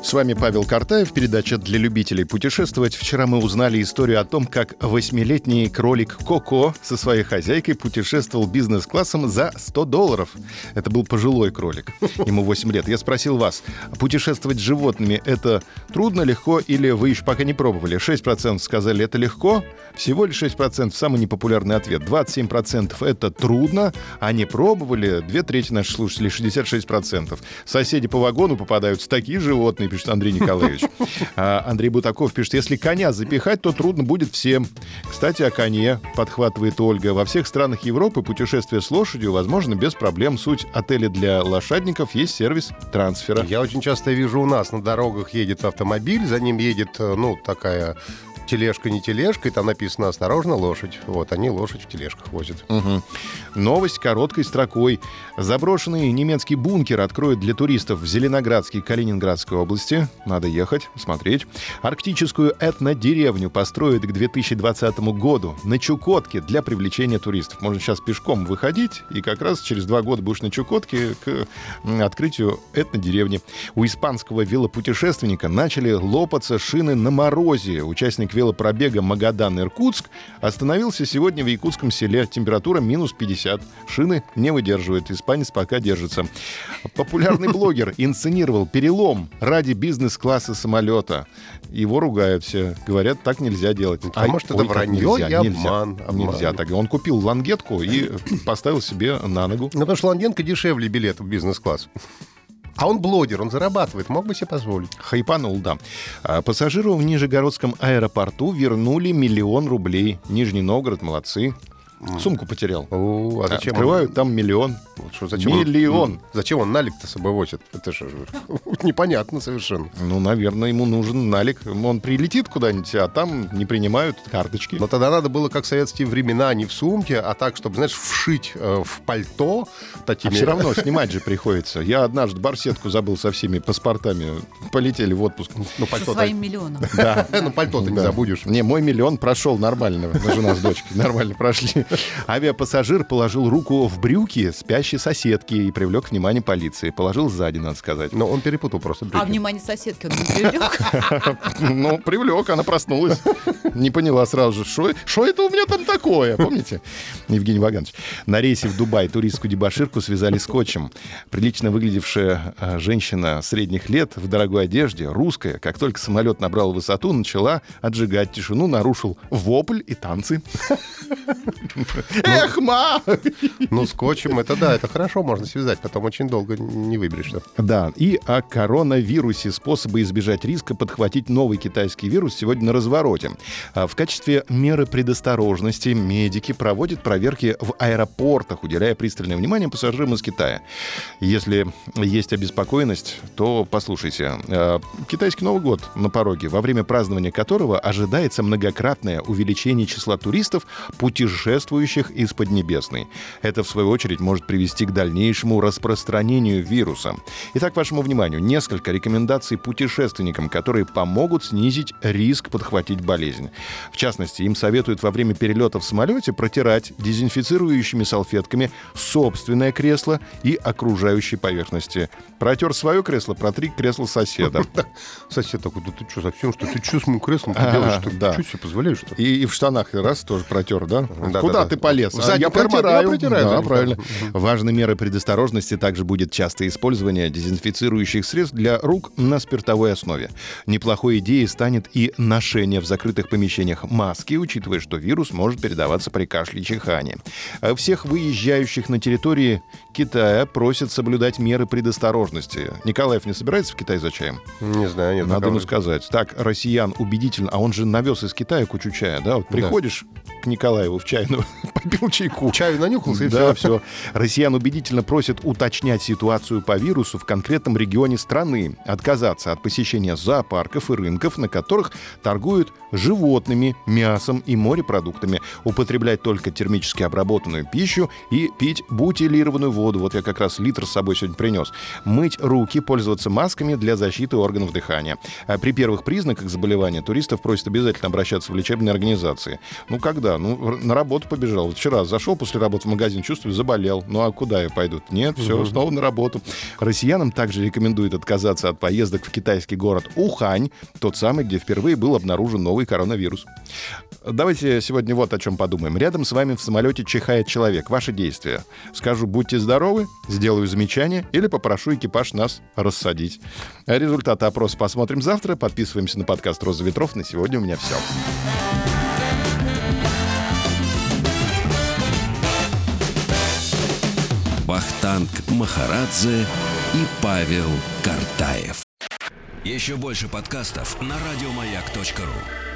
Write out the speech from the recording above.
С вами Павел Картаев, передача для любителей путешествовать. Вчера мы узнали историю о том, как восьмилетний кролик Коко со своей хозяйкой путешествовал бизнес-классом за 100 долларов. Это был пожилой кролик, ему 8 лет. Я спросил вас, путешествовать с животными — это трудно, легко или вы еще пока не пробовали? 6% сказали, это легко, всего лишь 6% — самый непопулярный ответ. 27% — это трудно, а не пробовали. Две трети наших слушателей, 66%. Соседи по вагону попадаются такие животные, пишет Андрей Николаевич. А Андрей Бутаков пишет, если коня запихать, то трудно будет всем. Кстати, о коне, подхватывает Ольга. Во всех странах Европы путешествие с лошадью возможно без проблем. Суть отеля для лошадников есть сервис трансфера. Я очень часто вижу у нас на дорогах едет автомобиль, за ним едет, э, ну, такая тележка не тележка, и там написано «Осторожно, лошадь». Вот, они лошадь в тележках возят. Угу. Новость короткой строкой. Заброшенный немецкий бункер откроют для туристов в Зеленоградской Калининградской области. Надо ехать, смотреть. Арктическую этнодеревню построят к 2020 году на Чукотке для привлечения туристов. Можно сейчас пешком выходить, и как раз через два года будешь на Чукотке к открытию этнодеревни. У испанского велопутешественника начали лопаться шины на морозе. Участник велопробега Магадан-Иркутск остановился сегодня в якутском селе. Температура минус 50. Шины не выдерживают. Испанец пока держится. Популярный блогер инсценировал перелом ради бизнес-класса самолета. Его ругают все. Говорят, так нельзя делать. А может, это вранье нельзя, и нельзя, обман, обман. Нельзя так. Он купил лангетку и поставил себе на ногу. Ну, потому что Лангенко дешевле билет в бизнес-класс. А он блогер, он зарабатывает, мог бы себе позволить. Хайпанул, да. А пассажиру в Нижегородском аэропорту вернули миллион рублей. Нижний Новгород, молодцы. Сумку потерял. О, а зачем Открывают, там миллион. Он, что, зачем он- Миллион. М, зачем он налик-то с собой возит? Это же непонятно совершенно. Ну, наверное, ему нужен налик. Он прилетит куда-нибудь, а там не принимают карточки. Но тогда надо было, как в советские времена, не в сумке, а так, чтобы, знаешь, вшить э, в пальто А такими... все равно снимать же приходится. Я однажды барсетку забыл со всеми паспортами. Полетели в отпуск. Ну, Со пальто своим миллионом. Да. Ну, пальто-то не Да. забудешь. Не, мой миллион прошел нормально. Жена с дочкой нормально прошли. Авиапассажир положил руку в брюки спящей соседки и привлек внимание полиции. Положил сзади, надо сказать. Но он перепутал просто брюки. А внимание соседки он не привлек. Ну, привлек, она проснулась. Не поняла сразу же, что это у меня там такое, помните? Евгений Ваганович. На рейсе в Дубай туристскую дебаширку связали скотчем. Прилично выглядевшая э, женщина средних лет в дорогой одежде, русская, как только самолет набрал высоту, начала отжигать тишину, нарушил вопль и танцы. Эх, ма! Ну, скотчем это да, это хорошо, можно связать, потом очень долго не выберешься. Да, и о коронавирусе. Способы избежать риска подхватить новый китайский вирус сегодня на развороте. А В качестве меры предосторожности медики проводят проверки в аэропортах, уделяя пристальное внимание пассажирам из Китая. Если есть обеспокоенность, то послушайте. Э, Китайский Новый год на пороге, во время празднования которого ожидается многократное увеличение числа туристов, путешествующих из Поднебесной. Это, в свою очередь, может привести к дальнейшему распространению вируса. Итак, вашему вниманию несколько рекомендаций путешественникам, которые помогут снизить риск подхватить болезнь. В частности, им советуют во время перелета в самолете протирать дезинфицирующими салфетками собственное кресло и окружающие поверхности. Протер свое кресло, протри кресло соседа. Сосед такой, да ты что, совсем что? Ты что с моим креслом ты делаешь? Да. Что себе позволяешь? И, в штанах раз тоже протер, да? Да, Куда да, ты полез? А я протираю. Да, правильно. Важной мерой предосторожности также будет частое использование дезинфицирующих средств для рук на спиртовой основе. Неплохой идеей станет и ношение в закрытых помещениях маски, учитывая, что вирус может передаваться при кашле и чихании. А Всех выезжающих на территории Китая просят соблюдать меры предосторожности. Николаев не собирается в Китай за чаем? Не знаю, нет. Надо ему сказать. Так, россиян убедительно, а он же навез из Китая кучу чая, да? Вот приходишь к Николаеву в чайную, попил чайку. Чаю нанюхался и Да, все. все. Россиян убедительно просят уточнять ситуацию по вирусу в конкретном регионе страны, отказаться от посещения зоопарков и рынков, на которых торгуют животными, мясом и морепродуктами. употреблять только термически обработанную пищу и пить бутилированную воду. Вот я как раз литр с собой сегодня принес. Мыть руки, пользоваться масками для защиты органов дыхания. А при первых признаках заболевания туристов просят обязательно обращаться в лечебные организации. Ну, когда? Ну, на работу побежал. Вот вчера зашел после работы в магазин, чувствую, заболел. Ну, а куда я пойду? Нет, все, снова на работу. Россиянам также рекомендуют отказаться от поездок в китайский город Ухань, тот самый, где впервые был обнаружен новый коронавирус. Давайте сегодня вот о чем подумаем. Рядом с вами в самолете чихает человек. Ваши действия. Скажу, будьте здоровы, сделаю замечание или попрошу экипаж нас рассадить. Результаты опроса посмотрим завтра. Подписываемся на подкаст «Роза ветров». На сегодня у меня все. Вахтанг Махарадзе и Павел Картаев. Еще больше подкастов на радиомаяк.ру.